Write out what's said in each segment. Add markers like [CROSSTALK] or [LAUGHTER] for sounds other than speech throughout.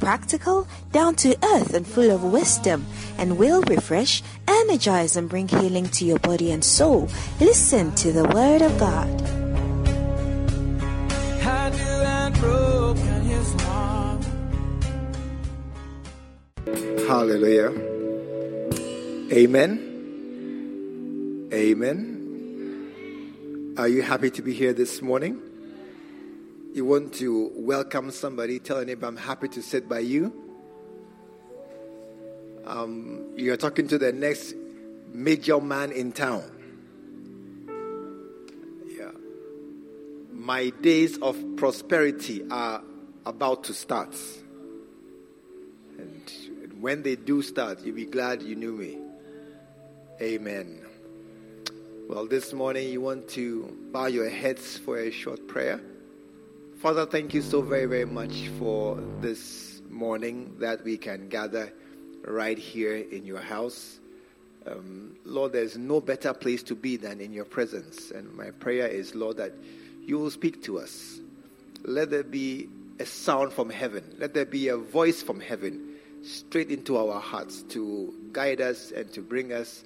practical, down to earth, and full of wisdom, and will refresh, energize, and bring healing to your body and soul. Listen to the Word of God. I knew I'd broken his heart. Hallelujah. Amen. Amen. Are you happy to be here this morning? You want to welcome somebody, tell them I'm happy to sit by you. Um, you're talking to the next major man in town. Yeah. My days of prosperity are about to start. And when they do start, you'll be glad you knew me. Amen. Well, this morning you want to bow your heads for a short prayer. Father, thank you so very, very much for this morning that we can gather right here in your house. Um, Lord, there's no better place to be than in your presence. And my prayer is, Lord, that you will speak to us. Let there be a sound from heaven. Let there be a voice from heaven straight into our hearts to guide us and to bring us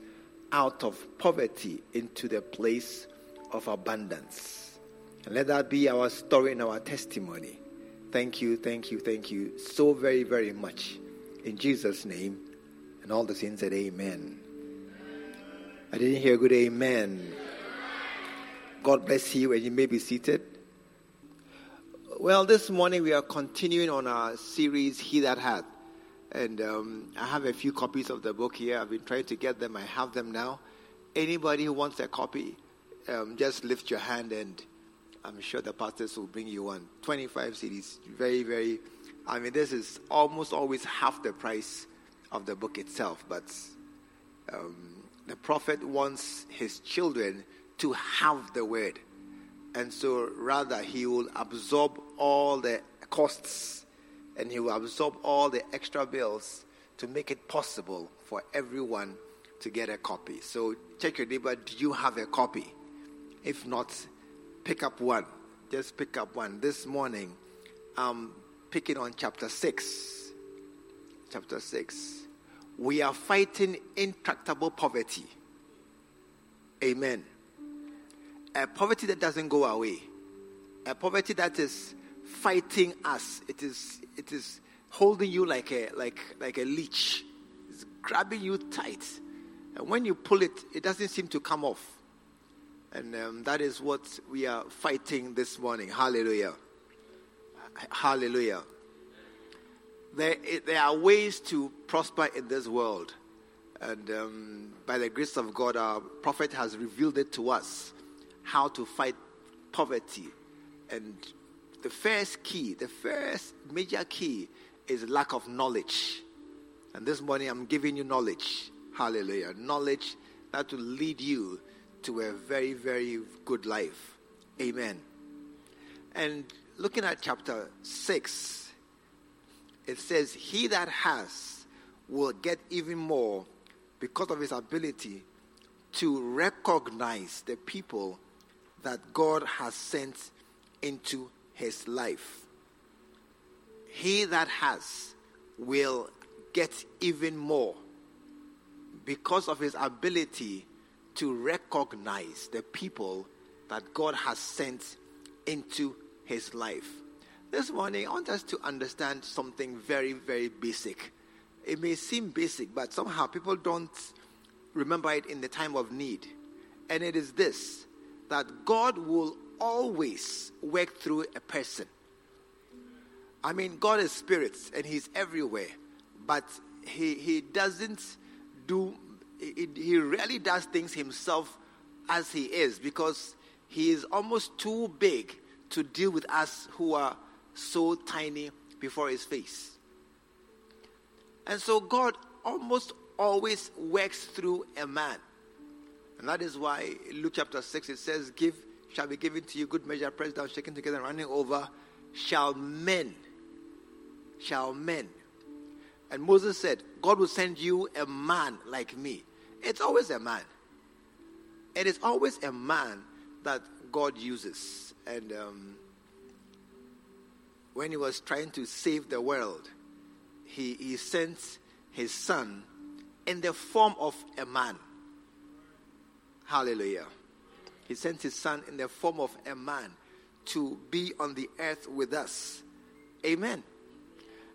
out of poverty into the place of abundance. And let that be our story and our testimony. Thank you, thank you, thank you so very, very much. In Jesus' name. And all the saints said, Amen. I didn't hear a good amen. God bless you, and you may be seated. Well, this morning we are continuing on our series, He That Hath. And um, I have a few copies of the book here. I've been trying to get them. I have them now. Anybody who wants a copy, um, just lift your hand and I'm sure the pastors will bring you one. 25 cedis. Very, very. I mean, this is almost always half the price of the book itself. But um, the prophet wants his children to have the word. And so, rather, he will absorb all the costs and he will absorb all the extra bills to make it possible for everyone to get a copy. So check your neighbor, do you have a copy? If not, pick up one. Just pick up one. This morning, I'm picking on chapter 6. Chapter 6. We are fighting intractable poverty. Amen. A poverty that doesn't go away. A poverty that is fighting us. It is it is holding you like a like like a leech. It's grabbing you tight, and when you pull it, it doesn't seem to come off. And um, that is what we are fighting this morning. Hallelujah. Hallelujah. There, there are ways to prosper in this world. And um, by the grace of God, our prophet has revealed it to us how to fight poverty and the first key, the first major key is lack of knowledge. And this morning I'm giving you knowledge. Hallelujah. Knowledge that will lead you to a very, very good life. Amen. And looking at chapter 6, it says, He that has will get even more because of his ability to recognize the people that God has sent into his life. He that has will get even more because of his ability to recognize the people that God has sent into his life. This morning, I want us to understand something very, very basic. It may seem basic, but somehow people don't remember it in the time of need. And it is this that God will always work through a person. I mean, God is spirit and He's everywhere, but He, he doesn't do, he, rarely does things Himself as He is because He is almost too big to deal with us who are so tiny before His face. And so God almost always works through a man. And that is why Luke chapter 6 it says, Give shall be given to you, good measure, pressed down, shaken together, and running over, shall men, shall men. And Moses said, God will send you a man like me. It's always a man. It is always a man that God uses. And um, when he was trying to save the world, he, he sent his son in the form of a man. Hallelujah. He sent his son in the form of a man to be on the earth with us. Amen.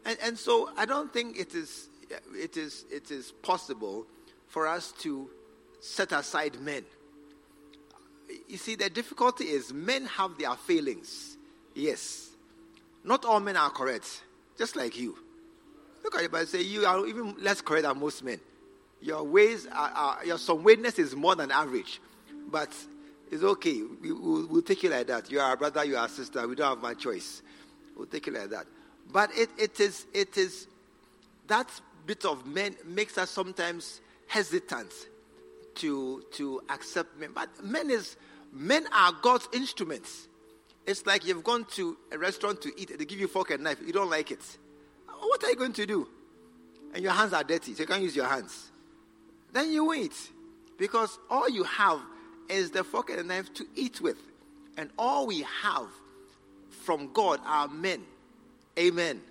And, and so I don't think it is, it, is, it is possible for us to set aside men. You see, the difficulty is men have their failings. Yes. Not all men are correct, just like you. Look at you and say, You are even less correct than most men. Your ways are, are your some weirdness is more than average. But it's okay. We, will we'll take it like that. You are a brother, you are a sister. We don't have much choice. We'll take it like that. But it, it is it is that bit of men makes us sometimes hesitant to to accept men. But men is men are God's instruments. It's like you've gone to a restaurant to eat, they give you fork and knife, you don't like it. What are you going to do? And your hands are dirty, so you can't use your hands. Then you wait. Because all you have is the fork and the knife to eat with. And all we have from God are men. Amen.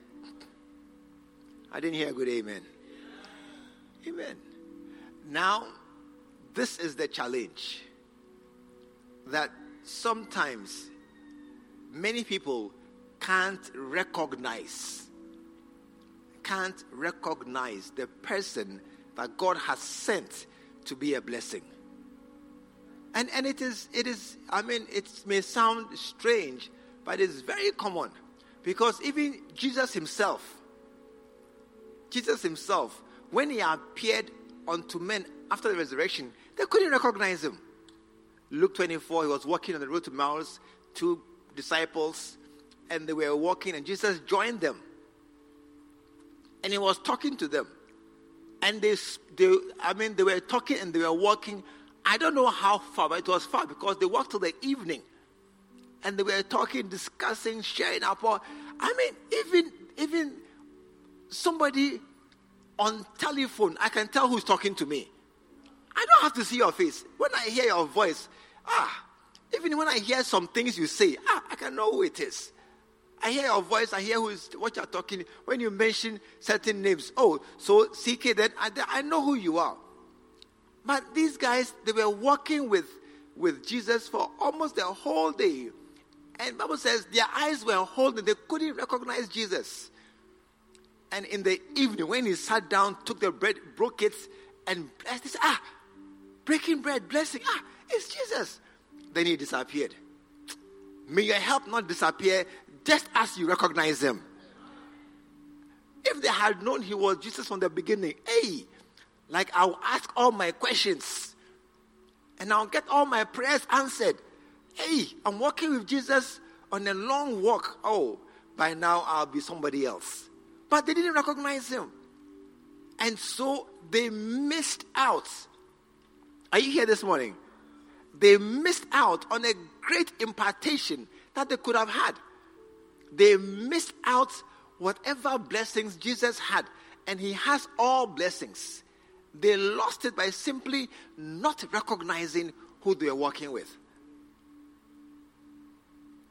I didn't hear a good amen. Amen. Now, this is the challenge that sometimes many people can't recognize can't recognize the person that God has sent to be a blessing. And, and it is, it is, I mean, it may sound strange, but it's very common. Because even Jesus himself, Jesus himself, when he appeared unto men after the resurrection, they couldn't recognize him. Luke 24, he was walking on the road to Emmaus, two disciples, and they were walking, and Jesus joined them. And he was talking to them. And they, they I mean, they were talking and they were walking I don't know how far, but it was far because they walked till the evening. And they were talking, discussing, sharing up. I mean, even even somebody on telephone, I can tell who's talking to me. I don't have to see your face. When I hear your voice, ah, even when I hear some things you say, ah, I can know who it is. I hear your voice, I hear who is what you're talking. When you mention certain names, oh, so CK, then I, I know who you are. But these guys, they were walking with, with Jesus for almost the whole day. And Bible says their eyes were holding, they couldn't recognize Jesus. And in the evening, when he sat down, took the bread, broke it, and blessed, said, Ah, breaking bread, blessing, ah, it's Jesus. Then he disappeared. May your help not disappear just as you recognize him. If they had known he was Jesus from the beginning, hey, like I'll ask all my questions and I'll get all my prayers answered. Hey, I'm walking with Jesus on a long walk. Oh, by now I'll be somebody else. But they didn't recognize him. And so they missed out. Are you here this morning? They missed out on a great impartation that they could have had. They missed out whatever blessings Jesus had. And he has all blessings. They lost it by simply not recognizing who they were working with.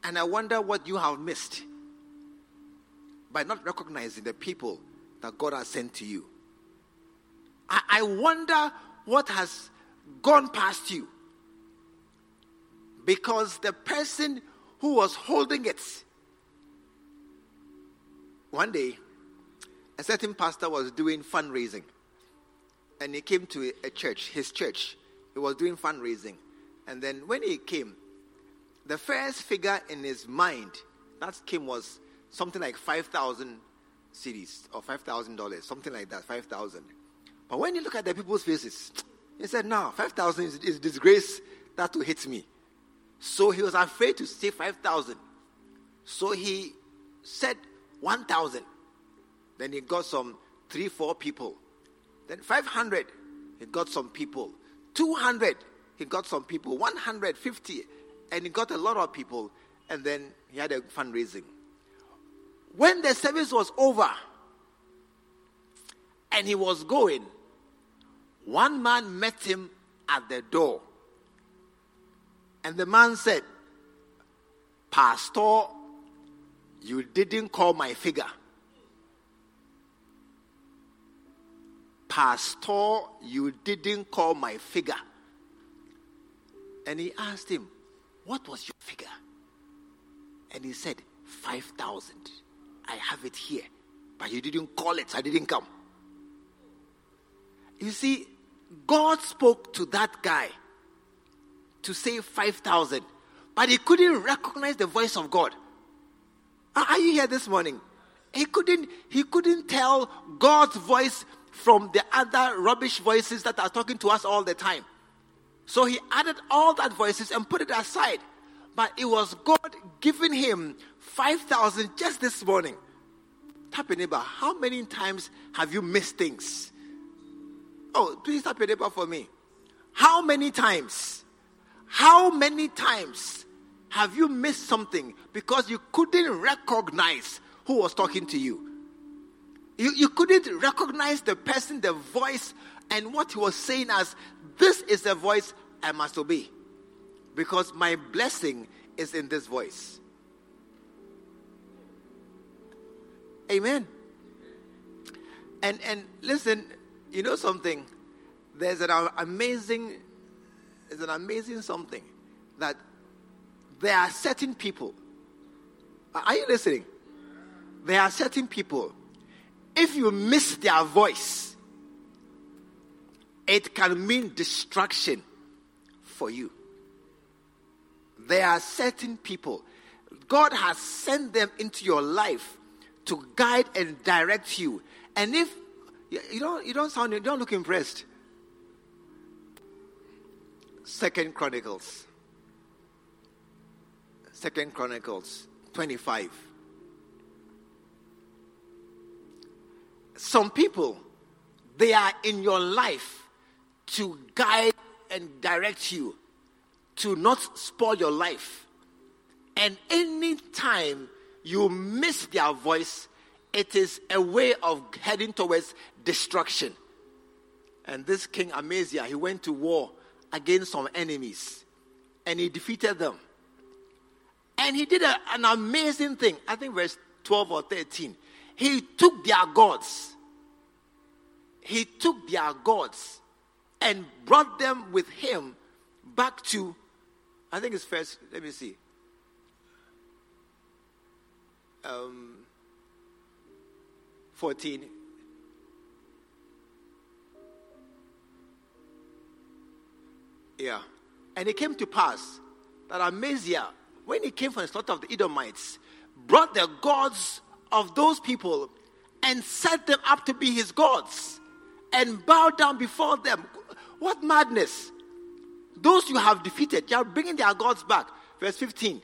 And I wonder what you have missed by not recognizing the people that God has sent to you. I, I wonder what has gone past you. Because the person who was holding it, one day, a certain pastor was doing fundraising and he came to a church, his church. He was doing fundraising. And then when he came, the first figure in his mind that came was something like 5,000 cedis or $5,000, something like that, 5,000. But when you look at the people's faces, [TSK] he said, No, 5,000 is, is disgrace that will hit me. So he was afraid to say 5,000. So he said 1,000. Then he got some three, four people. Then 500, he got some people. 200, he got some people. 150, and he got a lot of people. And then he had a fundraising. When the service was over and he was going, one man met him at the door. And the man said, Pastor, you didn't call my figure. Pastor, you didn't call my figure. And he asked him, What was your figure? And he said, 5,000. I have it here. But you didn't call it, so I didn't come. You see, God spoke to that guy to say 5,000, but he couldn't recognize the voice of God. Are you here this morning? He couldn't, he couldn't tell God's voice from the other rubbish voices that are talking to us all the time. So he added all that voices and put it aside. But it was God giving him 5,000 just this morning. Tap your neighbor. How many times have you missed things? Oh, please tap your neighbor for me. How many times? How many times have you missed something because you couldn't recognize who was talking to you? You, you couldn't recognize the person, the voice, and what he was saying as this is the voice I must obey. Because my blessing is in this voice. Amen. And and listen, you know something? There's an amazing, there's an amazing something that there are certain people. Are you listening? There are certain people. If you miss their voice, it can mean destruction for you. There are certain people. God has sent them into your life to guide and direct you. And if you don't, you don't sound, you don't look impressed. Second Chronicles. Second Chronicles 25. Some people, they are in your life to guide and direct you, to not spoil your life. And any time you miss their voice, it is a way of heading towards destruction. And this King Amaziah, he went to war against some enemies and he defeated them. And he did a, an amazing thing. I think verse 12 or 13. He took their gods. He took their gods and brought them with him back to, I think it's first, let me see. Um, 14. Yeah. And it came to pass that Amaziah, when he came from the slaughter of the Edomites, brought the gods of those people and set them up to be his gods and bowed down before them. What madness! Those you have defeated, you are bringing their gods back. Verse 15.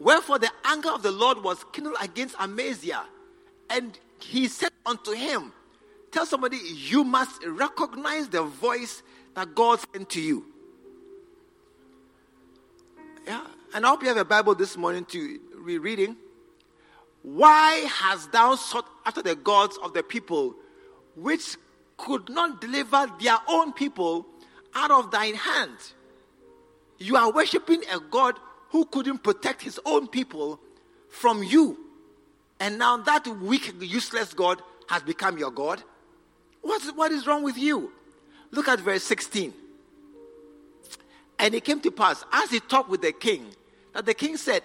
Wherefore the anger of the Lord was kindled against Amaziah, and he said unto him, Tell somebody, you must recognize the voice that God sent to you. Yeah, and I hope you have a Bible this morning to be reading. Why hast thou sought after the gods of the people which could not deliver their own people out of thine hand? You are worshiping a God who couldn't protect his own people from you. And now that weak, useless God has become your God. What's, what is wrong with you? Look at verse 16. And it came to pass, as he talked with the king, that the king said,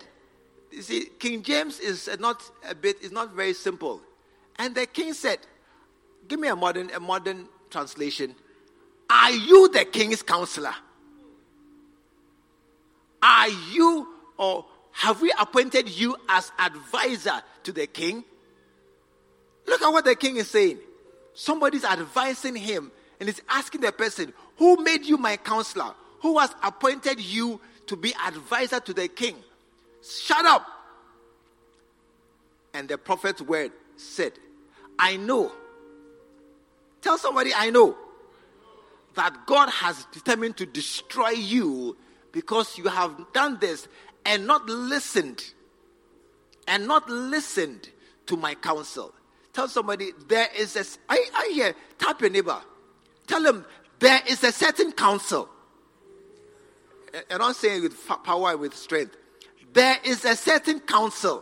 You see, King James is not a bit, is not very simple. And the king said, Give me a modern, a modern translation. Are you the king's counselor? Are you or have we appointed you as advisor to the king? Look at what the king is saying. Somebody's advising him and is asking the person, Who made you my counselor? Who has appointed you to be advisor to the king? Shut up. And the prophet's word said, I know. Tell somebody, I know that God has determined to destroy you because you have done this and not listened and not listened to my counsel. Tell somebody there is a. I, I hear. Tap your neighbor. Tell them there is a certain counsel. And I'm saying with power, with strength. There is a certain counsel,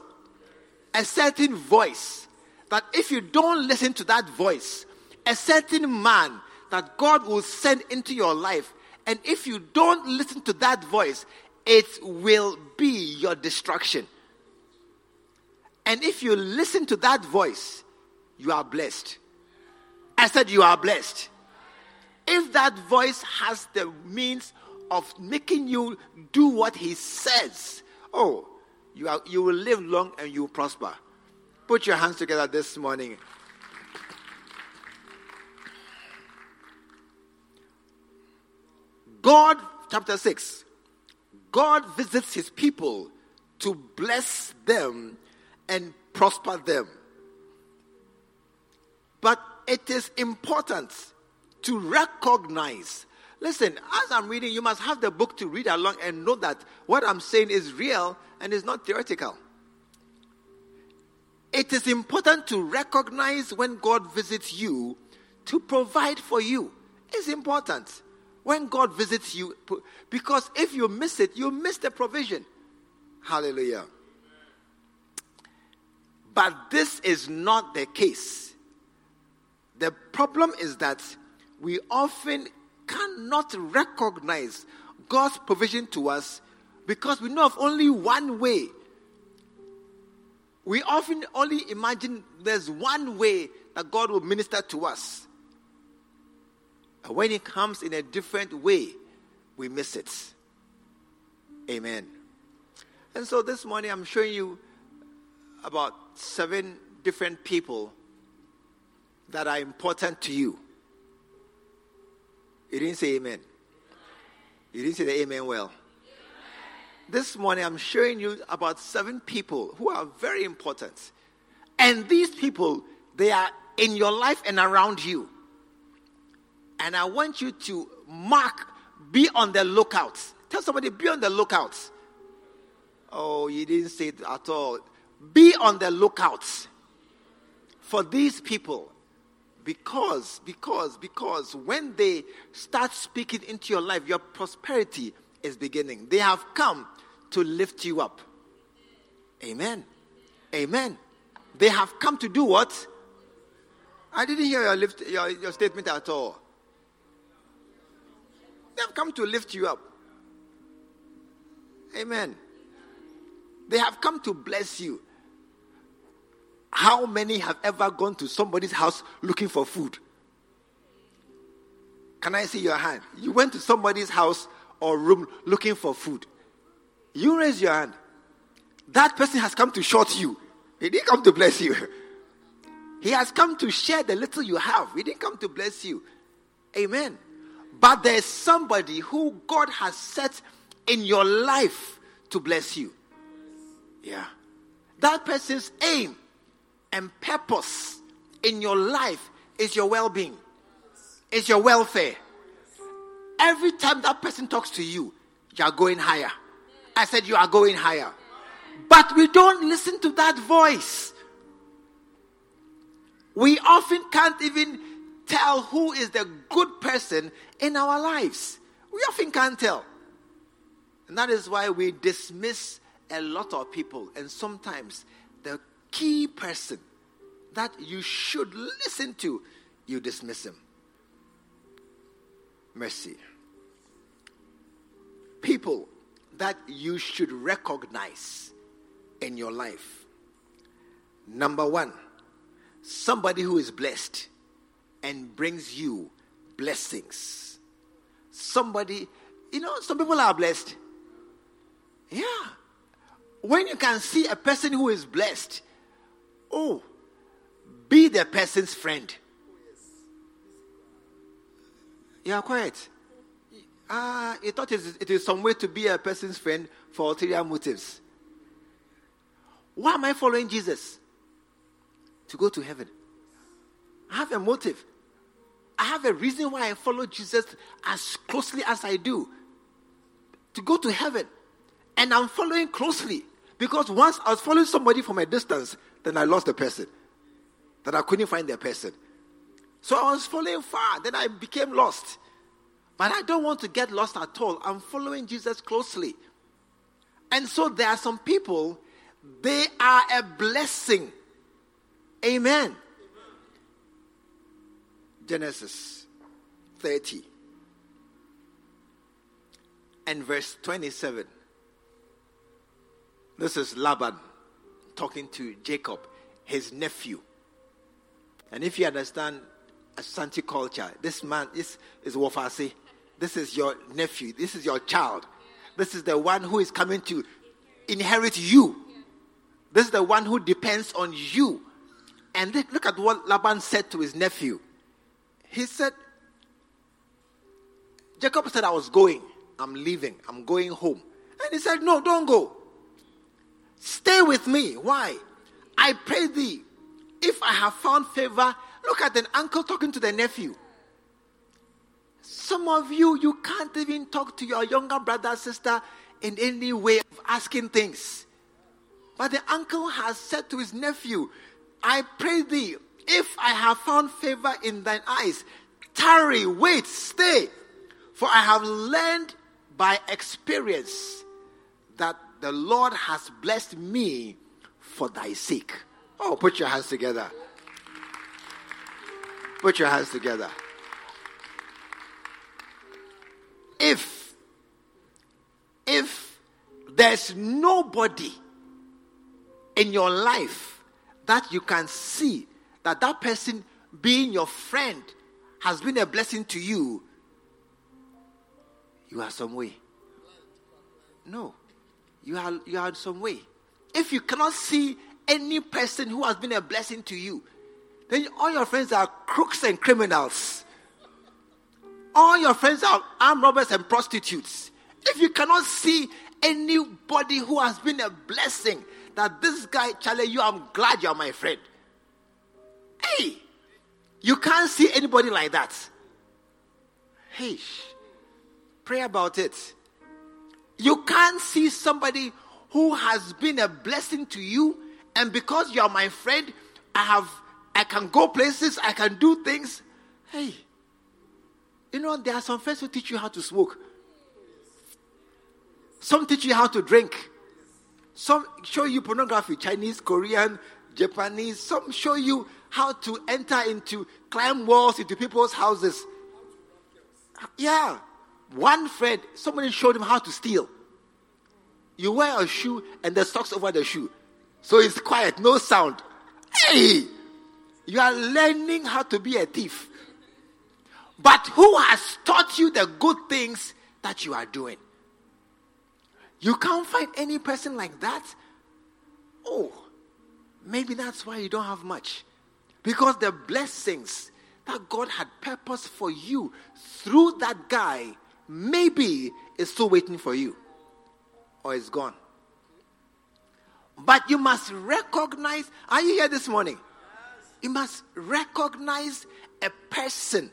a certain voice that if you don't listen to that voice, a certain man that God will send into your life, and if you don't listen to that voice, it will be your destruction. And if you listen to that voice, you are blessed. I said, You are blessed. If that voice has the means of making you do what he says, oh, you, are, you will live long and you will prosper. Put your hands together this morning. God, chapter 6, God visits his people to bless them and prosper them. But it is important to recognize. Listen, as I'm reading, you must have the book to read along and know that what I'm saying is real and is not theoretical. It is important to recognize when God visits you to provide for you. It's important when God visits you because if you miss it, you miss the provision. Hallelujah. But this is not the case. The problem is that we often cannot recognize God's provision to us because we know of only one way we often only imagine there's one way that God will minister to us. When it comes in a different way, we miss it. Amen. And so this morning I'm showing you about seven different people that are important to you. You didn't say amen. You didn't say the amen well. This morning, I'm showing you about seven people who are very important. And these people, they are in your life and around you. And I want you to mark, be on the lookout. Tell somebody, be on the lookout. Oh, you didn't say it at all. Be on the lookout for these people. Because, because, because when they start speaking into your life, your prosperity is beginning. They have come to lift you up. Amen. Amen. They have come to do what? I didn't hear your, lift, your, your statement at all. They have come to lift you up. Amen. They have come to bless you. How many have ever gone to somebody's house looking for food? Can I see your hand? You went to somebody's house or room looking for food. You raise your hand. That person has come to short you. He didn't come to bless you. [LAUGHS] He has come to share the little you have. He didn't come to bless you. Amen. But there's somebody who God has set in your life to bless you. Yeah. That person's aim and purpose in your life is your well being, is your welfare. Every time that person talks to you, you are going higher. I said, You are going higher. But we don't listen to that voice. We often can't even tell who is the good person in our lives. We often can't tell. And that is why we dismiss a lot of people. And sometimes the key person that you should listen to, you dismiss him. Mercy. People that you should recognize in your life. Number one, somebody who is blessed and brings you blessings. Somebody, you know, some people are blessed. Yeah. When you can see a person who is blessed, oh, be the person's friend. You are quiet. Ah, he thought it is some way to be a person's friend for ulterior motives. Why am I following Jesus? To go to heaven. I have a motive. I have a reason why I follow Jesus as closely as I do to go to heaven. And I'm following closely because once I was following somebody from a distance, then I lost the person. That I couldn't find the person. So I was following far, then I became lost. But I don't want to get lost at all. I'm following Jesus closely. And so there are some people, they are a blessing. Amen. Genesis 30 and verse 27. This is Laban talking to Jacob, his nephew. And if you understand Ashanti culture, this man is, is Wofasi. This is your nephew. This is your child. This is the one who is coming to inherit you. This is the one who depends on you. And look at what Laban said to his nephew. He said, Jacob said, I was going. I'm leaving. I'm going home. And he said, No, don't go. Stay with me. Why? I pray thee, if I have found favor, look at an uncle talking to the nephew. Some of you, you can't even talk to your younger brother, sister in any way of asking things. But the uncle has said to his nephew, I pray thee, if I have found favor in thine eyes, tarry, wait, stay. For I have learned by experience that the Lord has blessed me for thy sake. Oh, put your hands together. Put your hands together. If, if there's nobody in your life that you can see that that person being your friend has been a blessing to you, you are some way. No, you are you are some way. If you cannot see any person who has been a blessing to you, then all your friends are crooks and criminals. All your friends are armed robbers and prostitutes. If you cannot see anybody who has been a blessing, that this guy, Charlie, you, I'm glad you're my friend. Hey, you can't see anybody like that. Hey, pray about it. You can't see somebody who has been a blessing to you, and because you are my friend, I have I can go places, I can do things. Hey, you know, there are some friends who teach you how to smoke. Some teach you how to drink. Some show you pornography, Chinese, Korean, Japanese. Some show you how to enter into, climb walls into people's houses. Yeah. One friend, somebody showed him how to steal. You wear a shoe and the socks over the shoe. So it's quiet, no sound. Hey! You are learning how to be a thief. But who has taught you the good things that you are doing? You can't find any person like that. Oh, maybe that's why you don't have much. Because the blessings that God had purposed for you through that guy maybe is still waiting for you or is gone. But you must recognize, are you here this morning? You must recognize a person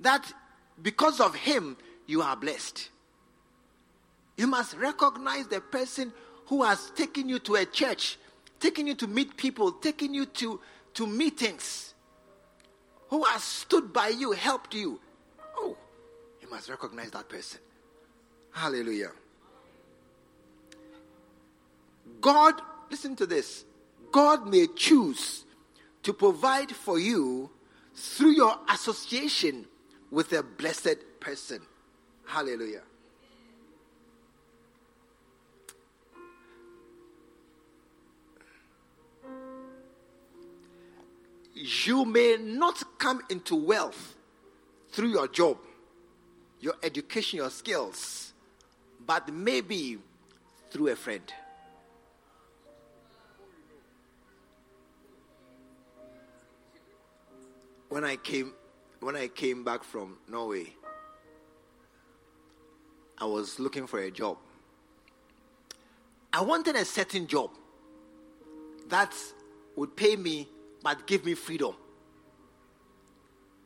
that because of him you are blessed. You must recognize the person who has taken you to a church, taken you to meet people, taken you to, to meetings, who has stood by you, helped you. Oh, you must recognize that person. Hallelujah. God, listen to this. God may choose to provide for you through your association with a blessed person. Hallelujah. You may not come into wealth through your job, your education, your skills, but maybe through a friend. When I came when I came back from Norway, I was looking for a job. I wanted a certain job that would pay me but give me freedom.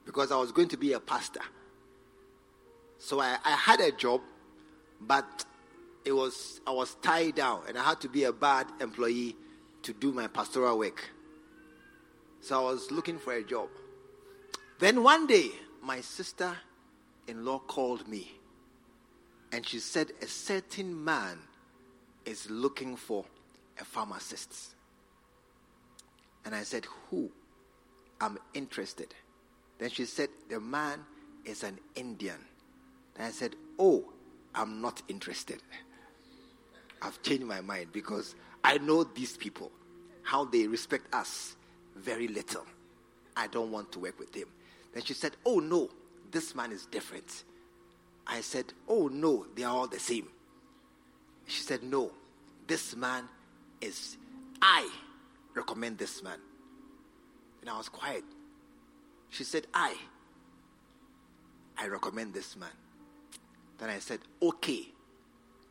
because I was going to be a pastor. So I, I had a job, but it was I was tied down and I had to be a bad employee to do my pastoral work. So I was looking for a job. Then one day, my sister in law called me and she said, A certain man is looking for a pharmacist. And I said, Who? I'm interested. Then she said, The man is an Indian. I said, Oh, I'm not interested. I've changed my mind because I know these people, how they respect us very little. I don't want to work with them. Then she said, Oh no, this man is different. I said, Oh no, they are all the same. She said, No, this man is, I recommend this man. And I was quiet. She said, I, I recommend this man. Then I said, Okay,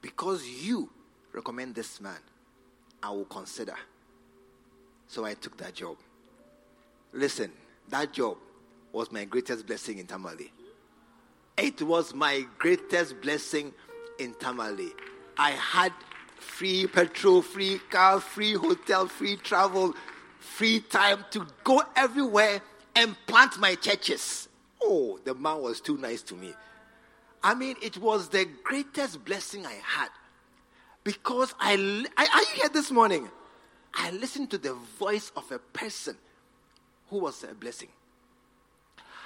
because you recommend this man, I will consider. So I took that job. Listen, that job was my greatest blessing in Tamale. It was my greatest blessing in Tamale. I had free petrol, free car, free hotel, free travel, free time to go everywhere and plant my churches. Oh, the man was too nice to me. I mean, it was the greatest blessing I had because I, I are you here this morning? I listened to the voice of a person who was a blessing.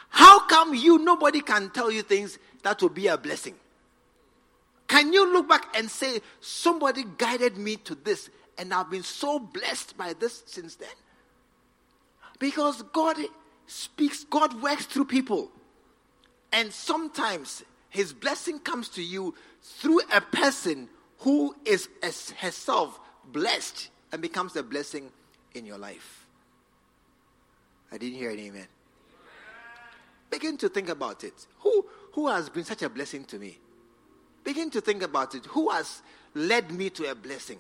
How come you, nobody can tell you things that will be a blessing? Can you look back and say, somebody guided me to this, and I've been so blessed by this since then? Because God speaks, God works through people. And sometimes his blessing comes to you through a person who is herself blessed and becomes a blessing in your life. I didn't hear an amen. Begin to think about it. Who, who has been such a blessing to me? Begin to think about it. Who has led me to a blessing?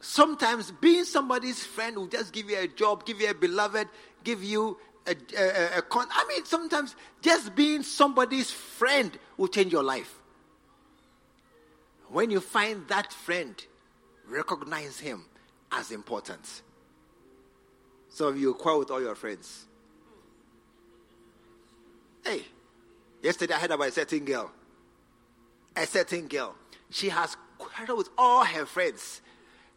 Sometimes being somebody's friend will just give you a job, give you a beloved, give you a, a, a con. I mean, sometimes just being somebody's friend will change your life. When you find that friend, recognize him as important. Some of you quarrel with all your friends. Hey, yesterday I heard about a certain girl. A certain girl. She has quarreled with all her friends.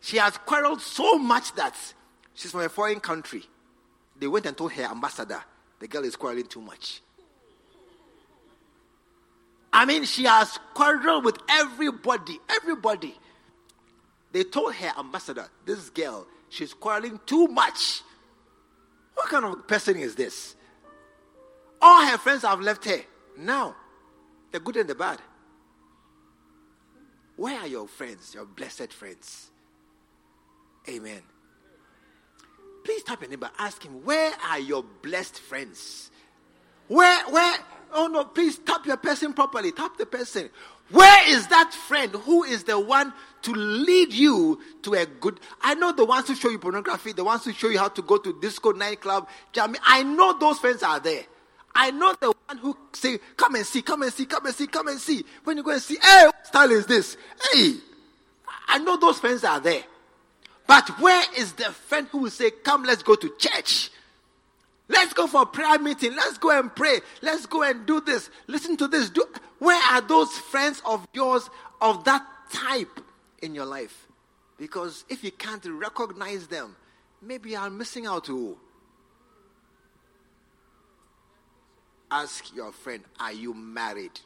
She has quarreled so much that she's from a foreign country. They went and told her ambassador, the girl is quarreling too much. I mean, she has quarreled with everybody. Everybody. They told her ambassador, this girl, she's quarreling too much. What kind of person is this? All her friends have left her. Now, the good and the bad. Where are your friends, your blessed friends? Amen. Please tap your neighbor. Ask him, where are your blessed friends? Where, where? Oh no, please tap your person properly. Tap the person. Where is that friend who is the one to lead you to a good? I know the ones who show you pornography, the ones who show you how to go to disco, nightclub. I know those friends are there. I know the one who say, "Come and see, come and see, come and see, come and see." When you go and see, hey, what style is this? Hey, I know those friends are there. But where is the friend who will say, Come, let's go to church? Let's go for a prayer meeting. Let's go and pray. Let's go and do this. Listen to this. Do, where are those friends of yours of that type in your life? Because if you can't recognize them, maybe you are missing out too. Ask your friend, are you married?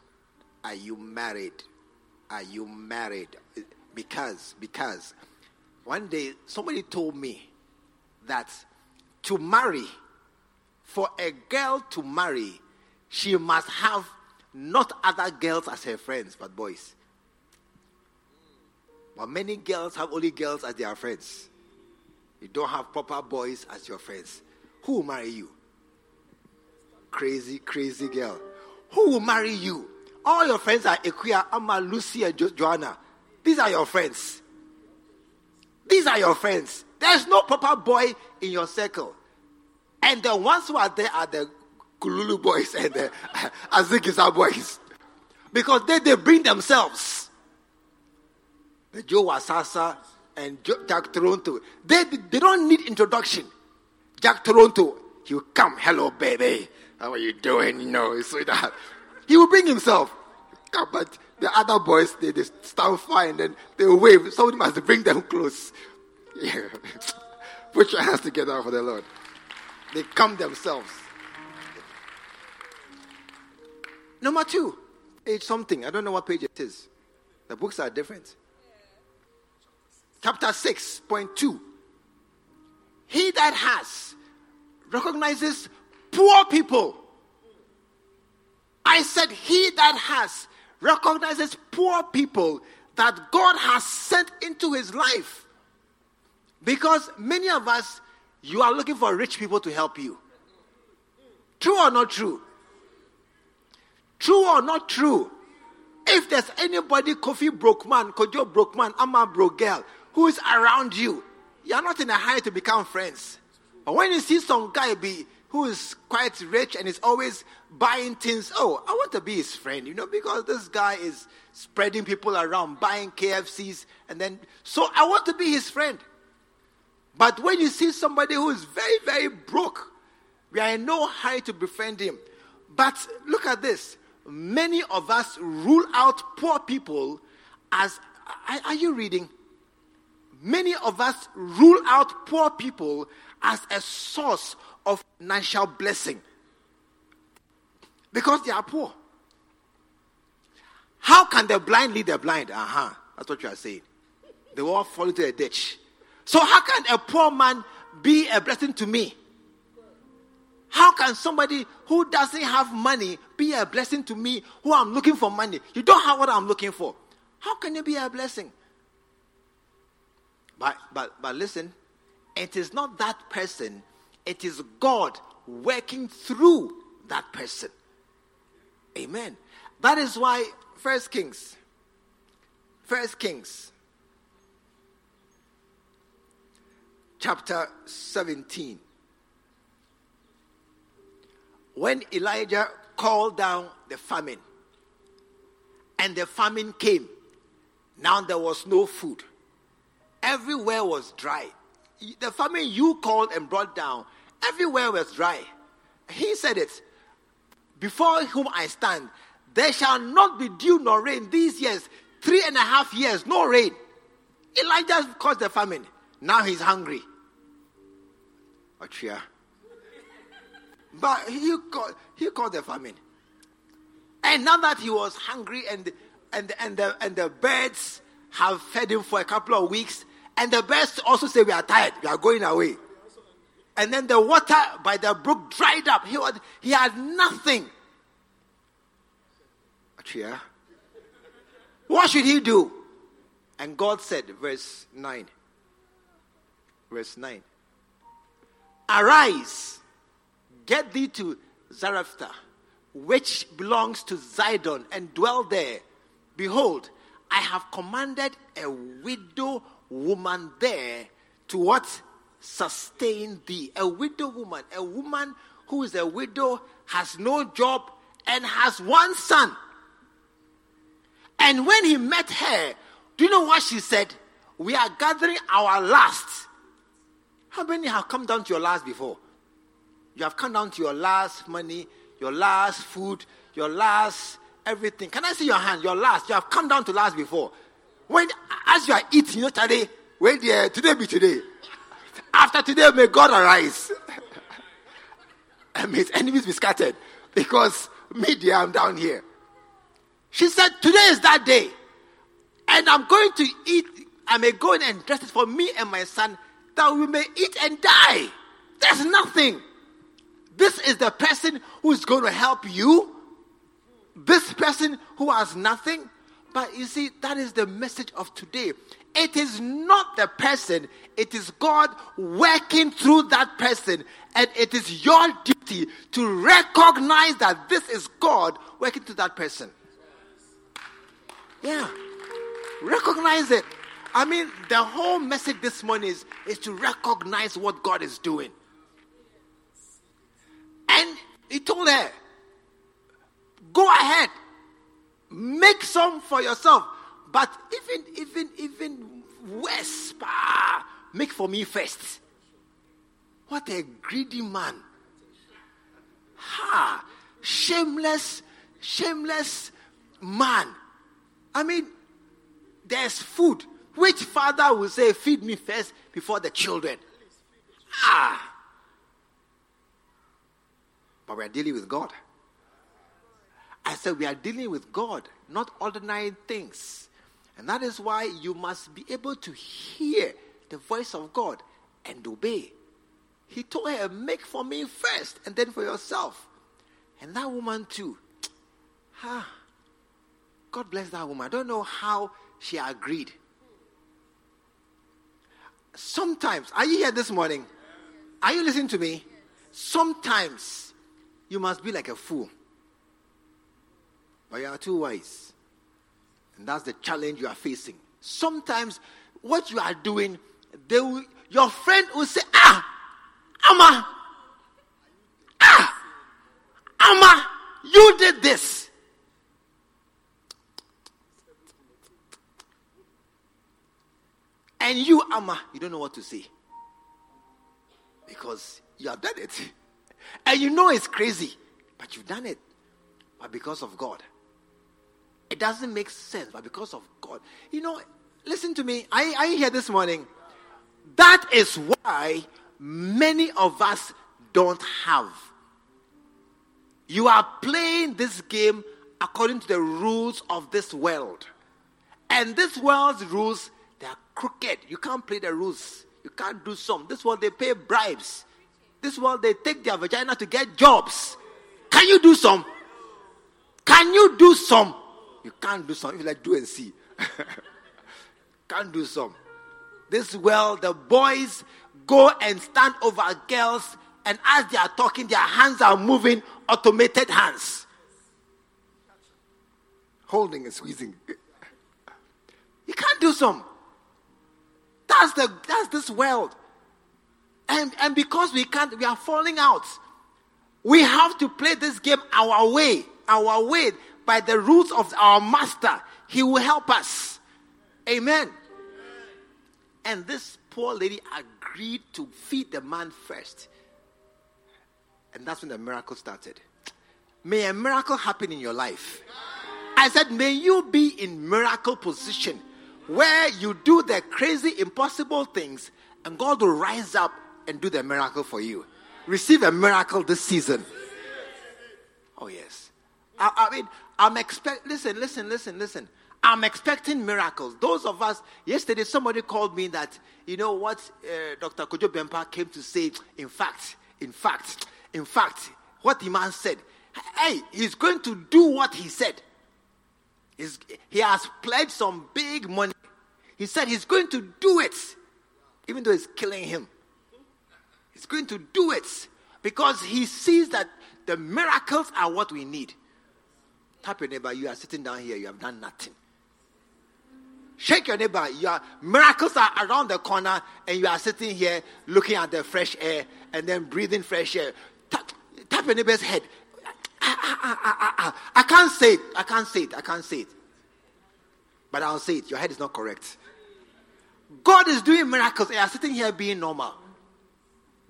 Are you married? Are you married? Because, because one day, somebody told me that to marry, for a girl to marry, she must have not other girls as her friends, but boys. But many girls have only girls as their friends. You don't have proper boys as your friends. Who will marry you? Crazy, crazy girl. Who will marry you? All your friends are Equia, Amma, Lucy, and jo- Joanna. These are your friends. These are your friends. There's no proper boy in your circle. And the ones who are there are the Kululu boys [LAUGHS] and the Azikisa boys. Because they, they bring themselves. The Joe Wasasa and Joe, Jack Toronto. They, they don't need introduction. Jack Toronto, you come. Hello, baby. How are you doing? Know, that He will bring himself. But the other boys, they, they stand fine and they wave. Somebody must bring them close. Yeah. [LAUGHS] Put your hands together for the Lord. They come themselves. Number two, page something. I don't know what page it is. The books are different. Chapter 6.2. He that has recognizes poor people. I said, He that has recognizes poor people that God has sent into his life. Because many of us, you are looking for rich people to help you. True or not true? True or not true? If there's anybody, Kofi broke man, Kojo broke man, Amma girl, who is around you, you're not in a hurry to become friends. But when you see some guy be who is quite rich and is always buying things, oh, I want to be his friend, you know, because this guy is spreading people around, buying KFCs, and then, so I want to be his friend. But when you see somebody who is very, very broke, we are in no hurry to befriend him. But look at this. Many of us rule out poor people as. Are, you reading? Many of us rule out poor people as a source of financial blessing because they are poor. How can the blind lead the blind? Uh huh. That's what you are saying. They all fall into a ditch. So, how can a poor man be a blessing to me? How can somebody who doesn't have money be a blessing to me who I'm looking for money? You don't have what I'm looking for. How can you be a blessing? But but but listen, it is not that person, it is God working through that person. Amen. That is why First Kings, First Kings chapter 17. When Elijah called down the famine, and the famine came, now there was no food. Everywhere was dry. The famine you called and brought down, everywhere was dry. He said it Before whom I stand, there shall not be dew nor rain these years, three and a half years, no rain. Elijah caused the famine. Now he's hungry. Achia. But he called, he called the famine. And now that he was hungry and, and, and, the, and the birds have fed him for a couple of weeks, and the birds also say, We are tired, we are going away. And then the water by the brook dried up. He, was, he had nothing. Achia. What should he do? And God said, verse 9. Verse 9. Arise, get thee to Zarephath, which belongs to Zidon, and dwell there. Behold, I have commanded a widow woman there to what? Sustain thee. A widow woman, a woman who is a widow, has no job, and has one son. And when he met her, do you know what she said? We are gathering our last how many have come down to your last before? You have come down to your last money, your last food, your last everything. Can I see your hand? Your last. You have come down to last before. When as you are eating, you know today, when the, today be today. After today, may God arise. and may his enemies be scattered. Because me, dear, I'm down here. She said, Today is that day. And I'm going to eat. I may go in and dress it for me and my son that we may eat and die. There's nothing. This is the person who is going to help you. This person who has nothing. But you see, that is the message of today. It is not the person, it is God working through that person. And it is your duty to recognize that this is God working through that person. Yeah. Recognize it. I mean, the whole message this morning is, is to recognize what God is doing. And He told her, Go ahead, make some for yourself. But even, even, even worse, make for me first. What a greedy man. Ha! Shameless, shameless man. I mean, there's food. Which father will say, Feed me first before the children? Ah! But we are dealing with God. I said, We are dealing with God, not ordinary things. And that is why you must be able to hear the voice of God and obey. He told her, Make for me first and then for yourself. And that woman, too. [TSK] Ah, God bless that woman. I don't know how she agreed. Sometimes, are you here this morning? Are you listening to me? Sometimes you must be like a fool. But you are too wise. And that's the challenge you are facing. Sometimes what you are doing, they will, your friend will say, Ah, Amma, ah, Amma, you did this. And you, Amma, you don't know what to say. Because you have done it. [LAUGHS] And you know it's crazy, but you've done it. But because of God. It doesn't make sense, but because of God. You know, listen to me. I, I hear this morning. That is why many of us don't have. You are playing this game according to the rules of this world. And this world's rules, they are crooked. You can't play the rules. You can't do some. This world, they pay bribes. This world, they take their vagina to get jobs. Can you do some? Can you do some? You can't do some. You like do and see. [LAUGHS] can't do some. This world, the boys go and stand over girls, and as they are talking, their hands are moving, automated hands. Holding and squeezing. You can't do some. That's the that's this world. And and because we can't, we are falling out. We have to play this game our way, our way, by the rules of our master. He will help us. Amen. And this poor lady agreed to feed the man first. And that's when the miracle started. May a miracle happen in your life. I said, may you be in miracle position where you do the crazy, impossible things, and God will rise up and do the miracle for you. Receive a miracle this season. Oh, yes. I, I mean, I'm expect. Listen, listen, listen, listen. I'm expecting miracles. Those of us, yesterday somebody called me that, you know what uh, Dr. Kojo Bempa came to say, in fact, in fact, in fact, what the man said, hey, he's going to do what he said. He's, he has pledged some big money. He said he's going to do it, even though it's killing him. He's going to do it because he sees that the miracles are what we need. Tap your neighbor, you are sitting down here, you have done nothing. Shake your neighbor. Your miracles are around the corner, and you are sitting here looking at the fresh air and then breathing fresh air. Tap, tap your neighbor's head. Ah, ah, ah, I can't say it. I can't say it. I can't say it. But I'll say it. Your head is not correct. God is doing miracles, and you are sitting here being normal.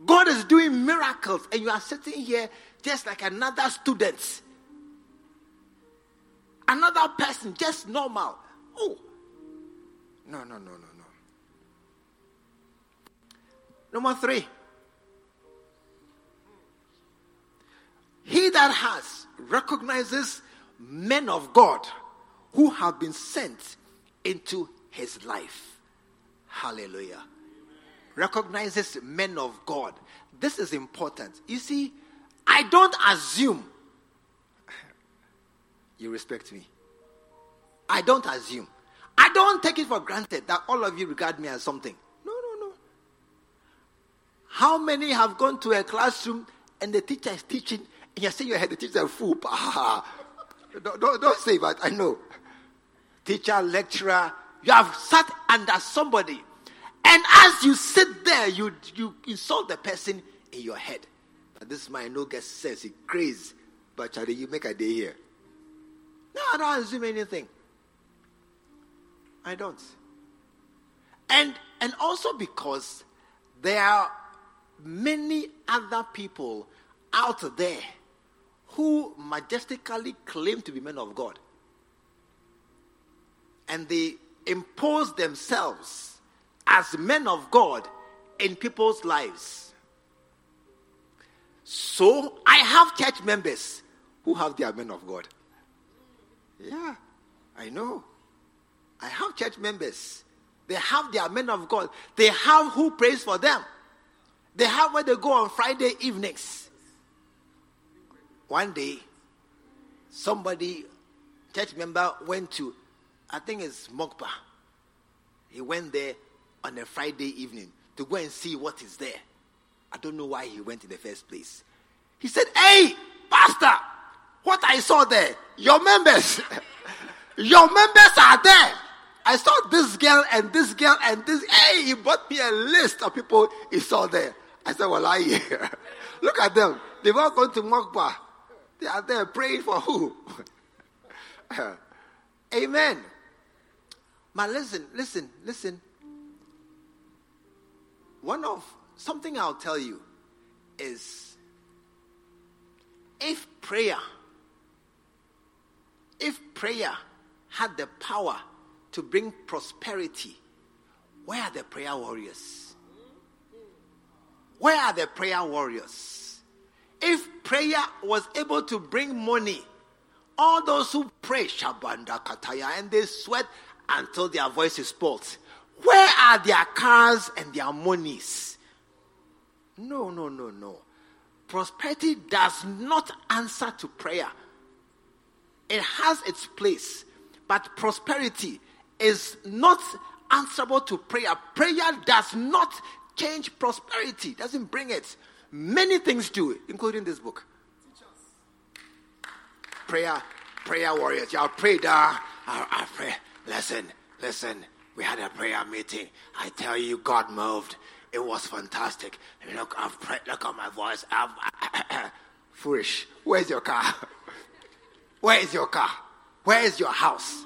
God is doing miracles, and you are sitting here just like another student, another person, just normal. Oh, no, no, no, no, no. Number three. He that has recognizes men of God who have been sent into his life. Hallelujah. Recognizes men of God. This is important. You see, I don't assume you respect me. I don't assume. I don't take it for granted that all of you regard me as something. No, no, no. How many have gone to a classroom and the teacher is teaching and you're saying your head, the teacher a fool? [LAUGHS] don't, don't, don't say that. I know. Teacher, lecturer, you have sat under somebody. And as you sit there, you, you insult the person in your head. But this man no get sense, he crazy. But Charlie, you make a day here. No, I don't assume anything. I don't. And and also because there are many other people out there who majestically claim to be men of God. And they impose themselves as men of God in people's lives. So I have church members who have their men of God. Yeah, I know. I have church members. They have their men of God. They have who prays for them. They have where they go on Friday evenings. One day, somebody, church member, went to, I think it's Mokpa. He went there on a Friday evening to go and see what is there. I don't know why he went in the first place. He said, Hey, Pastor, what I saw there, your members, [LAUGHS] your members are there. I saw this girl and this girl and this. Hey, he brought me a list of people he saw there. I said, Well, I here. [LAUGHS] Look at them. They've all gone to Mokba. They are there praying for who? [LAUGHS] Amen. But listen, listen, listen. One of something I'll tell you is if prayer, if prayer had the power to bring prosperity, where are the prayer warriors? Where are the prayer warriors? If prayer was able to bring money, all those who pray Shabanda Kataya and they sweat until their voice is where are their cars and their monies? No, no, no, no. Prosperity does not answer to prayer. It has its place, but prosperity is not answerable to prayer. Prayer does not change prosperity, doesn't bring it. Many things do, including this book. Prayer, prayer warriors. Y'all pray, I, I pray. Listen, listen. We had a prayer meeting. I tell you, God moved. It was fantastic. Look, I've prayed. Look at my voice. I've, [COUGHS] foolish. Where's your car? Where is your car? Where is your house?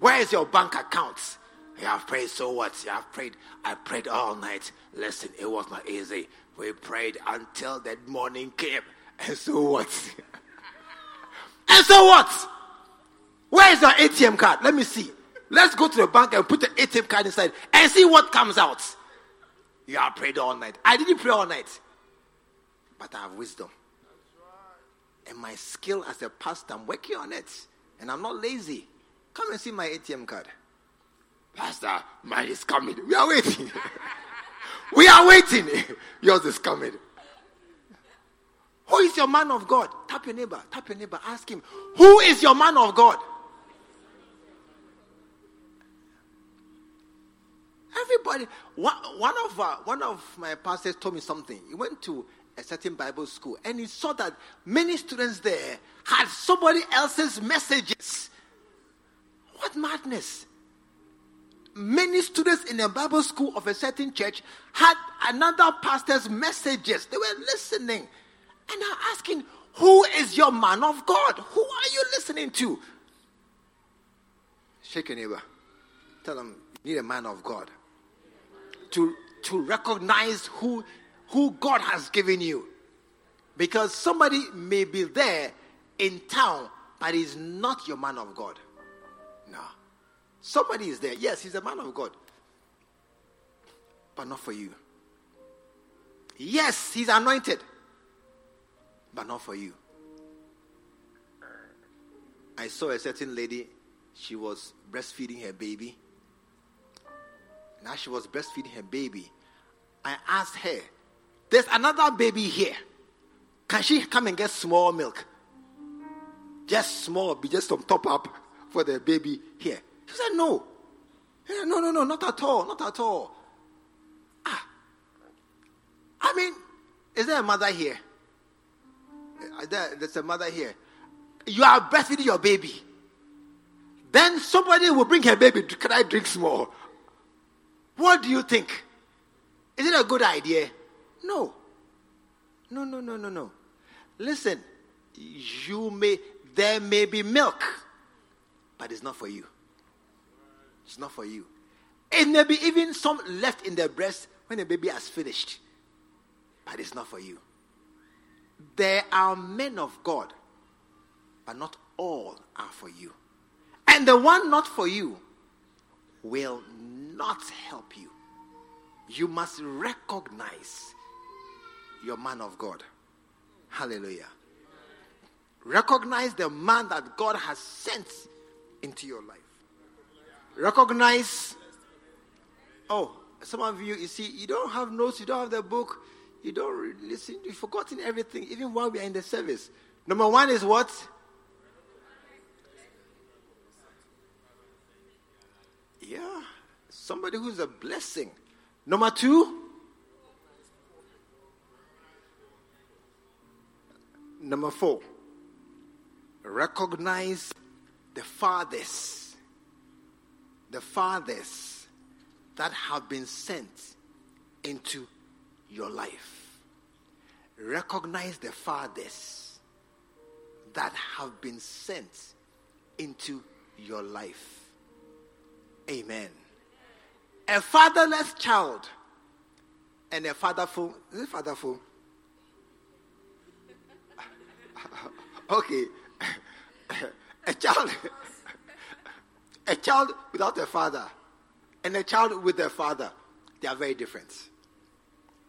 Where is your bank account? You have prayed so what? You have prayed. I prayed all night. Listen, it was not easy. We prayed until that morning came. [LAUGHS] And so what? [LAUGHS] and so what? Where is your ATM card? Let me see. Let's go to the bank and put the ATM card inside and see what comes out. You have prayed all night. I didn't pray all night, but I have wisdom. And my skill as a pastor, I'm working on it. And I'm not lazy. Come and see my ATM card. Pastor, mine is coming. We are waiting. [LAUGHS] we are waiting. [LAUGHS] Yours is coming. Who is your man of God? Tap your neighbor. Tap your neighbor. Ask him, Who is your man of God? Everybody. One, of uh, one of my pastors told me something. He went to a certain Bible school and he saw that many students there had somebody else's messages. What madness! Many students in a Bible school of a certain church had another pastor's messages. They were listening and are asking, Who is your man of God? Who are you listening to? Shake your neighbor. Tell them, You need a man of God to, to recognize who, who God has given you. Because somebody may be there in town, but he's not your man of God. No. Somebody is there. Yes, he's a man of God. But not for you. Yes, he's anointed. But not for you. I saw a certain lady, she was breastfeeding her baby. Now she was breastfeeding her baby. I asked her, There's another baby here. Can she come and get small milk? Just small, be just some top up for the baby here. She said, No. Said, no, no, no, not at all, not at all. Ah. I mean, is there a mother here? There, there's a mother here. You are breastfeeding your baby. Then somebody will bring her baby. Can I drink small? What do you think? Is it a good idea? No. No, no, no, no, no. Listen, you may there may be milk, but it's not for you. It's not for you. It may be even some left in their breast when the baby has finished, but it's not for you. There are men of God, but not all are for you. And the one not for you will not help you. You must recognize your man of God. Hallelujah. Recognize the man that God has sent into your life. Recognize. Oh, some of you, you see, you don't have notes, you don't have the book, you don't listen, you've forgotten everything, even while we are in the service. Number one is what? Yeah, somebody who's a blessing. Number two, number four, recognize the fathers, the fathers that have been sent into your life. Recognize the fathers that have been sent into your life. Amen. A fatherless child and a fatherful. Is it fatherful? Okay. [COUGHS] a child. a child without a father and a child with a father. They are very different.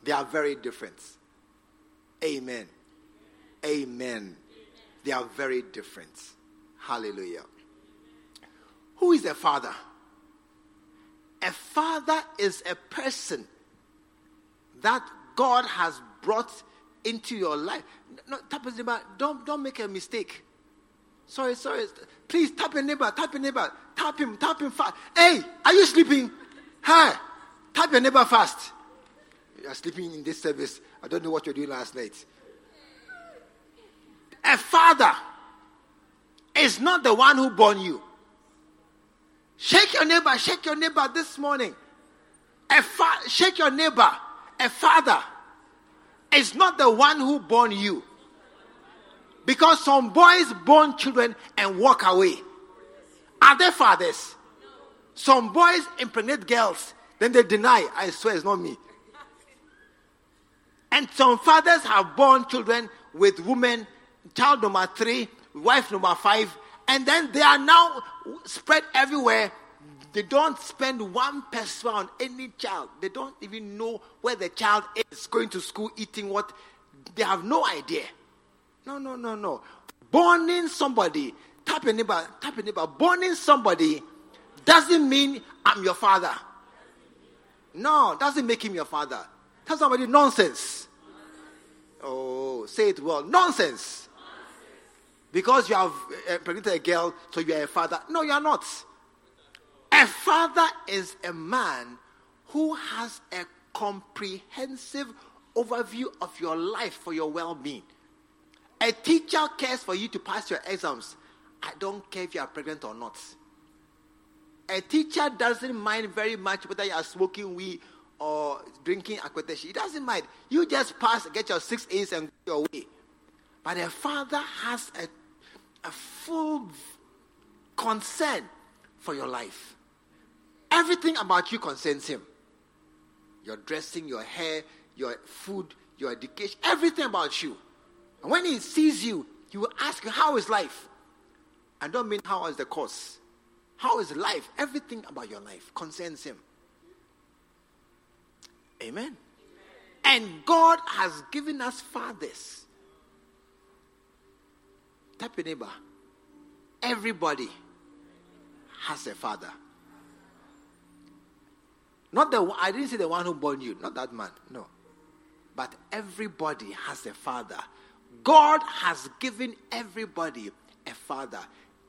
They are very different. Amen. Amen. They are very different. Hallelujah. Who is a father? A father is a person that God has brought into your life. No, tap his neighbor. Don't, don't make a mistake. Sorry, sorry. Please tap your neighbor. Tap your neighbor. Tap him. Tap him fast. Hey, are you sleeping? Hi. tap your neighbor fast. You are sleeping in this service. I don't know what you're doing last night. A father is not the one who born you. Shake your neighbor, shake your neighbor this morning. A fa- shake your neighbor. A father is not the one who born you. Because some boys born children and walk away. Are they fathers? Some boys impregnate girls, then they deny. I swear it's not me. And some fathers have born children with women, child number three, wife number five, and then they are now spread everywhere. They don't spend one peso on any child. They don't even know where the child is going to school, eating what. They have no idea. No, no, no, no. Borning somebody, tap your neighbor, tap your neighbor. Borning somebody doesn't mean I'm your father. No, doesn't make him your father. Tell somebody nonsense. Oh, say it well. Nonsense. Because you have uh, pregnant a girl, so you are a father. No, you are not. A father is a man who has a comprehensive overview of your life for your well being. A teacher cares for you to pass your exams. I don't care if you are pregnant or not. A teacher doesn't mind very much whether you are smoking weed or drinking akpeteshie. He doesn't mind. You just pass, get your six A's and go your way. But a father has a, a full concern for your life. Everything about you concerns him. Your dressing, your hair, your food, your education, everything about you. And when he sees you, he will ask you, How is life? I don't mean how is the course. How is life? Everything about your life concerns him. Amen. And God has given us fathers. Tap your neighbor. Everybody has a father. Not the I didn't say the one who born you, not that man. No. But everybody has a father. God has given everybody a father.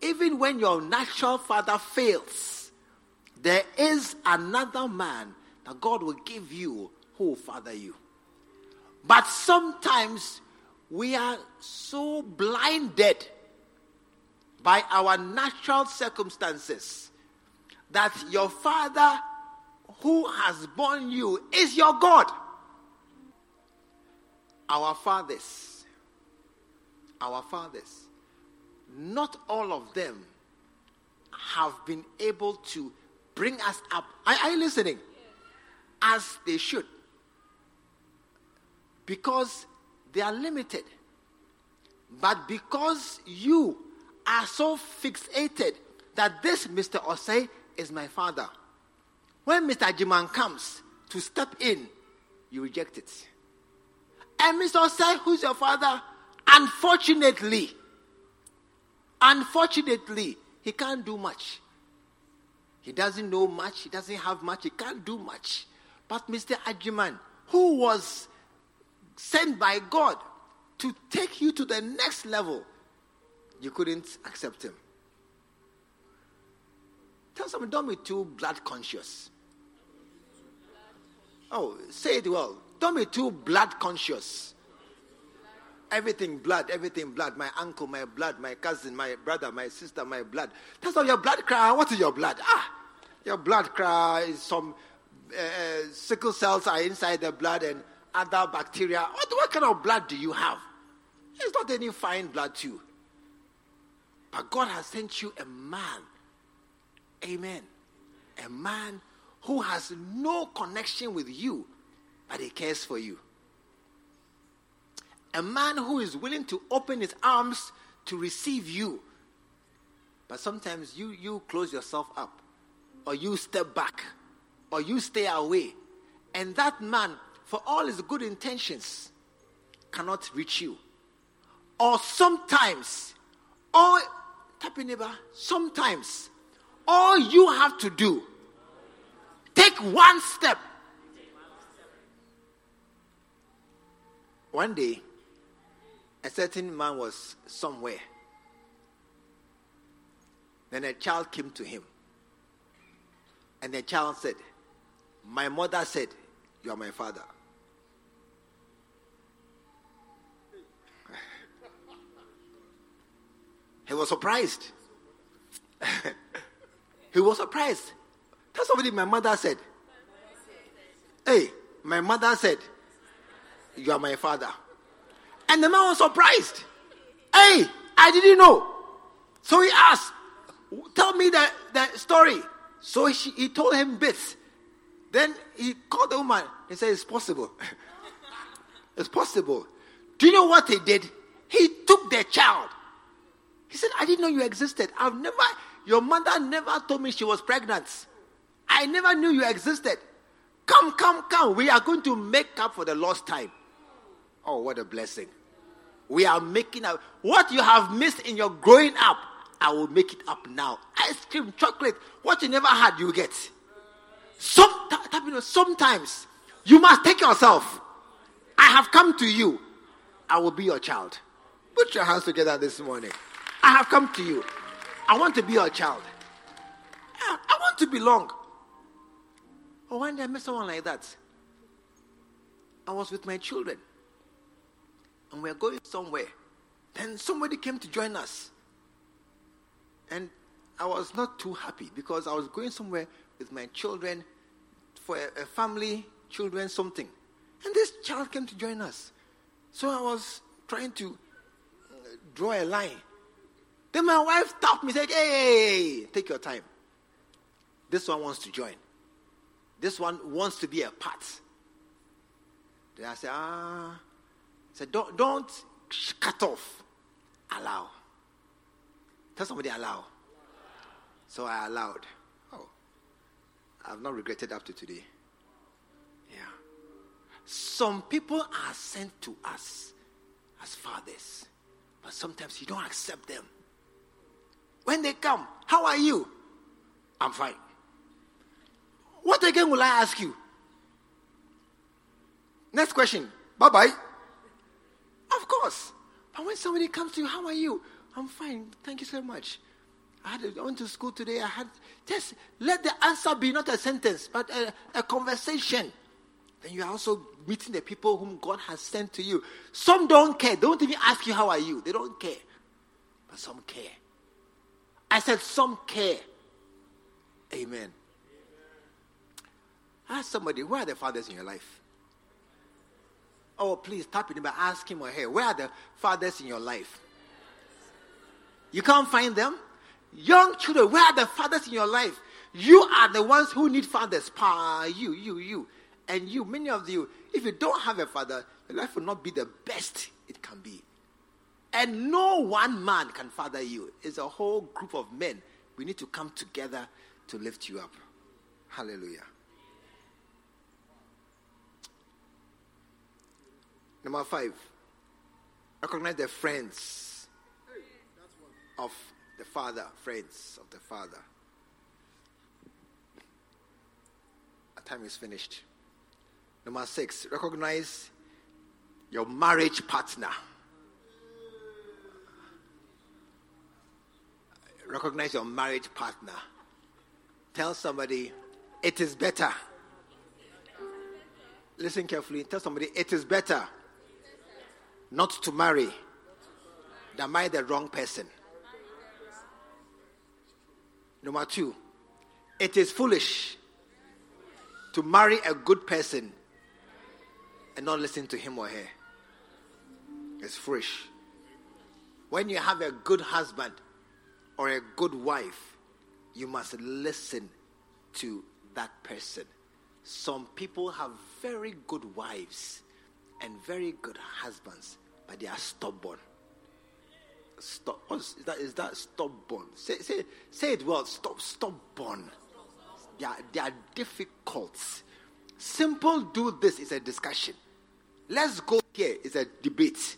Even when your natural father fails, there is another man that God will give you who will father you. But sometimes we are so blinded by our natural circumstances that your father who has born you is your God. our fathers, our fathers, not all of them have been able to bring us up. Are, are you listening? As they should. Because they are limited. But because you are so fixated that this Mr. Osei is my father, when Mr. Jiman comes to step in, you reject it. And Mr. Osei, who's your father, unfortunately, unfortunately, he can't do much. He doesn't know much, he doesn't have much, he can't do much. But Mr. Agyeman, who was sent by God to take you to the next level, you couldn't accept him. Tell someone, don't be too blood conscious. Oh, say it well. Don't be too blood conscious. Everything blood, everything blood. My uncle, my blood, my cousin, my brother, my sister, my blood. That's all your blood cry. What is your blood? Ah, your blood cry is some uh, sickle cells are inside the blood and other bacteria. What, what kind of blood do you have? It's not any fine blood, too. But God has sent you a man. Amen. A man who has no connection with you, but he cares for you. A man who is willing to open his arms to receive you. But sometimes you, you close yourself up, or you step back, or you stay away. And that man, for all his good intentions, cannot reach you. Or sometimes, or tap neighbor, sometimes all you have to do take one step. One day a certain man was somewhere. Then a child came to him. And the child said my mother said you are my father. He was surprised. [LAUGHS] He was surprised. Tell somebody my mother said. Hey, my mother said, You are my father. And the man was surprised. Hey, I didn't know. So he asked, Tell me that, the story. So she, he told him bits. Then he called the woman and said, It's possible. [LAUGHS] it's possible. Do you know what he did? He took the child. He said, I didn't know you existed. I've never, your mother never told me she was pregnant. I never knew you existed. Come, come, come. We are going to make up for the lost time. Oh, what a blessing. We are making up. What you have missed in your growing up, I will make it up now. Ice cream, chocolate, what you never had, you get. Some, sometimes you must take yourself. I have come to you. I will be your child. Put your hands together this morning. I have come to you. I want to be your child. I want to belong. One day I met someone like that. I was with my children. And we are going somewhere. Then somebody came to join us. And I was not too happy because I was going somewhere with my children for a, a family, children, something. And this child came to join us. So I was trying to uh, draw a line then my wife stopped me, said, Hey, take your time. This one wants to join. This one wants to be a part. Then I said, Ah. I said, Don't, don't cut off. Allow. Tell somebody allow. So I allowed. Oh. I've not regretted up to today. Yeah. Some people are sent to us as fathers, but sometimes you don't accept them. When they come, how are you? I'm fine. What again will I ask you? Next question. Bye bye. Of course. But when somebody comes to you, how are you? I'm fine. Thank you so much. I, had, I went to school today. I had just let the answer be not a sentence, but a, a conversation. Then you are also meeting the people whom God has sent to you. Some don't care. They don't even ask you how are you. They don't care. But some care. I said, some care. Amen. Ask somebody, where are the fathers in your life? Oh, please tap him, but ask him or her, where are the fathers in your life? You can't find them? Young children, where are the fathers in your life? You are the ones who need fathers. Pa, you, you, you. And you, many of you, if you don't have a father, your life will not be the best it can be. And no one man can father you. It's a whole group of men. We need to come together to lift you up. Hallelujah. Number five, recognize the friends of the father, friends of the father. Our time is finished. Number six, recognize your marriage partner. Recognize your marriage partner. Tell somebody, it is better. Listen carefully. Tell somebody, it is better not to marry than marry the wrong person. Number two, it is foolish to marry a good person and not listen to him or her. It's foolish. When you have a good husband or a good wife, you must listen to that person. Some people have very good wives and very good husbands, but they are stubborn. Stop. Is that, is that stubborn? Say, say, say it well. Stop. Stubborn. They are, they are difficult. Simple do this is a discussion. Let's go here is a debate.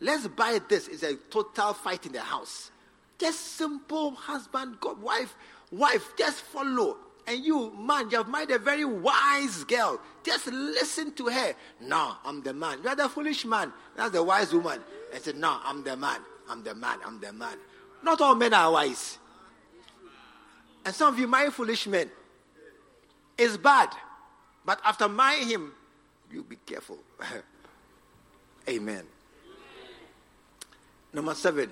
Let's buy this is a total fight in the house. Just simple husband, God, wife, wife, just follow. And you, man, you have married a very wise girl. Just listen to her. No, I'm the man. You are the foolish man. That's the wise woman. I said, No, I'm the man. I'm the man. I'm the man. Not all men are wise. And some of you marry foolish men. It's bad. But after marrying him, you be careful. [LAUGHS] Amen. Number seven,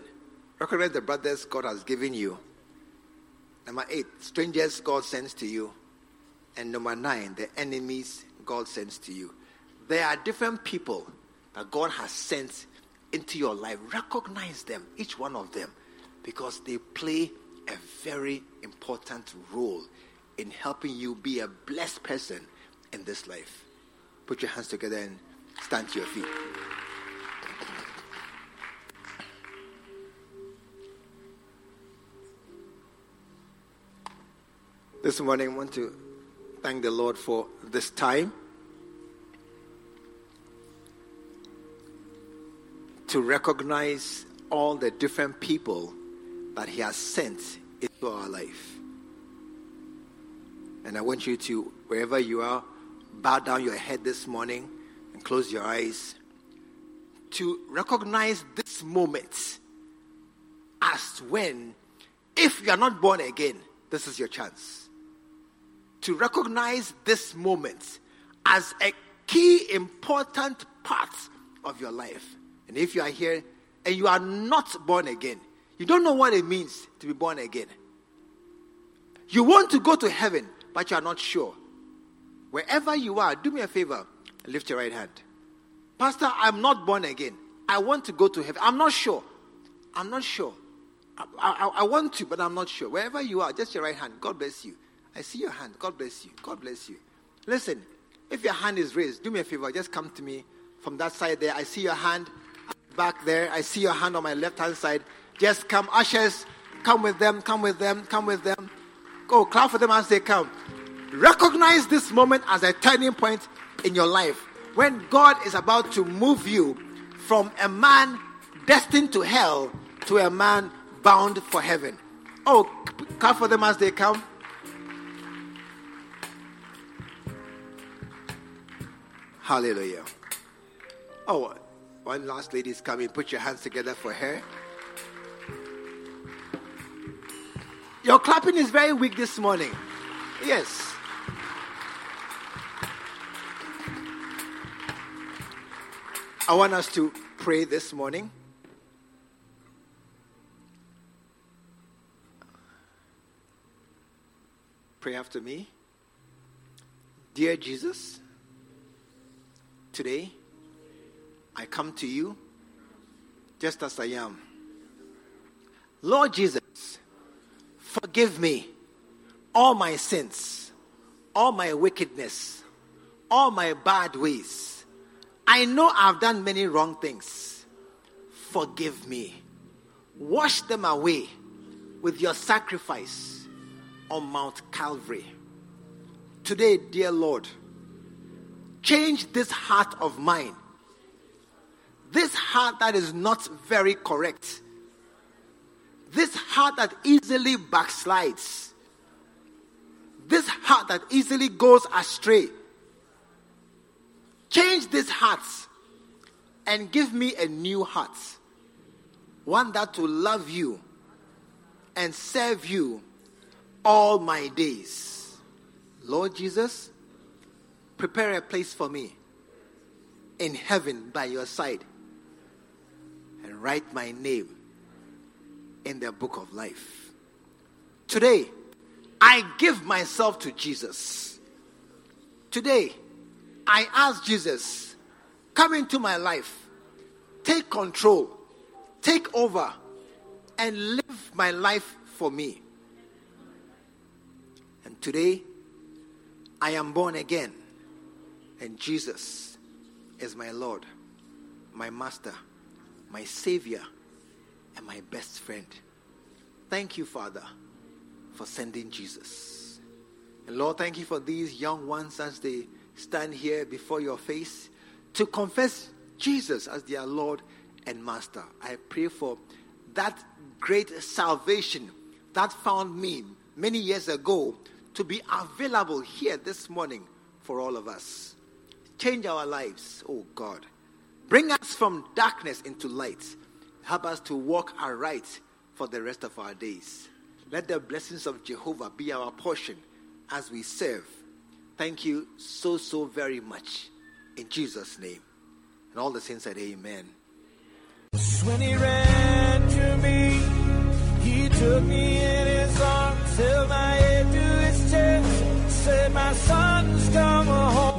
recognize the brothers God has given you. Number eight, strangers God sends to you. And number nine, the enemies God sends to you. There are different people that God has sent into your life. Recognize them, each one of them, because they play a very important role in helping you be a blessed person in this life. Put your hands together and stand to your feet. This morning, I want to thank the Lord for this time to recognize all the different people that He has sent into our life. And I want you to, wherever you are, bow down your head this morning and close your eyes to recognize this moment as when, if you are not born again, this is your chance to recognize this moment as a key important part of your life. And if you are here and you are not born again, you don't know what it means to be born again. You want to go to heaven, but you are not sure. Wherever you are, do me a favor lift your right hand. Pastor, I'm not born again. I want to go to heaven. I'm not sure. I'm not sure. I, I, I want to, but I'm not sure. Wherever you are, just your right hand. God bless you. I see your hand. God bless you. God bless you. Listen, if your hand is raised, do me a favor. Just come to me from that side there. I see your hand back there. I see your hand on my left hand side. Just come. Ushers, come with them. Come with them. Come with them. Go. Clap for them as they come. Recognize this moment as a turning point in your life when God is about to move you from a man destined to hell to a man bound for heaven. Oh, clap for them as they come. Hallelujah. Oh, one last lady is coming. Put your hands together for her. Your clapping is very weak this morning. Yes. I want us to pray this morning. Pray after me. Dear Jesus, Today, I come to you just as I am. Lord Jesus, forgive me all my sins, all my wickedness, all my bad ways. I know I've done many wrong things. Forgive me. Wash them away with your sacrifice on Mount Calvary. Today, dear Lord, change this heart of mine. This heart that is not very correct. This heart that easily backslides. This heart that easily goes astray. Change this heart and give me a new heart. One that will love you and serve you all my days. Lord Jesus, prepare a place for me in heaven by your side and write my name in the book of life. Today, I give myself to Jesus. Today, I ask Jesus, come into my life, take control, take over, and live my life for me. And today, I am born again, and Jesus is my Lord, my Master, my Savior, and my best friend. Thank you, Father, for sending Jesus. And Lord, thank you for these young ones as they stand here before your face to confess Jesus as their Lord and Master. I pray for that great salvation that found me many years ago to be available here this morning for all of us. Change our lives, oh God. Bring us from darkness into light. Help us to walk aright for the rest of our days. Let the blessings of Jehovah be our portion as we serve. Thank you so, so very much. In Jesus' name. And all the saints said, Amen. When he ran to me, he took me in his arms, held my head to his chest, said, My son's come home.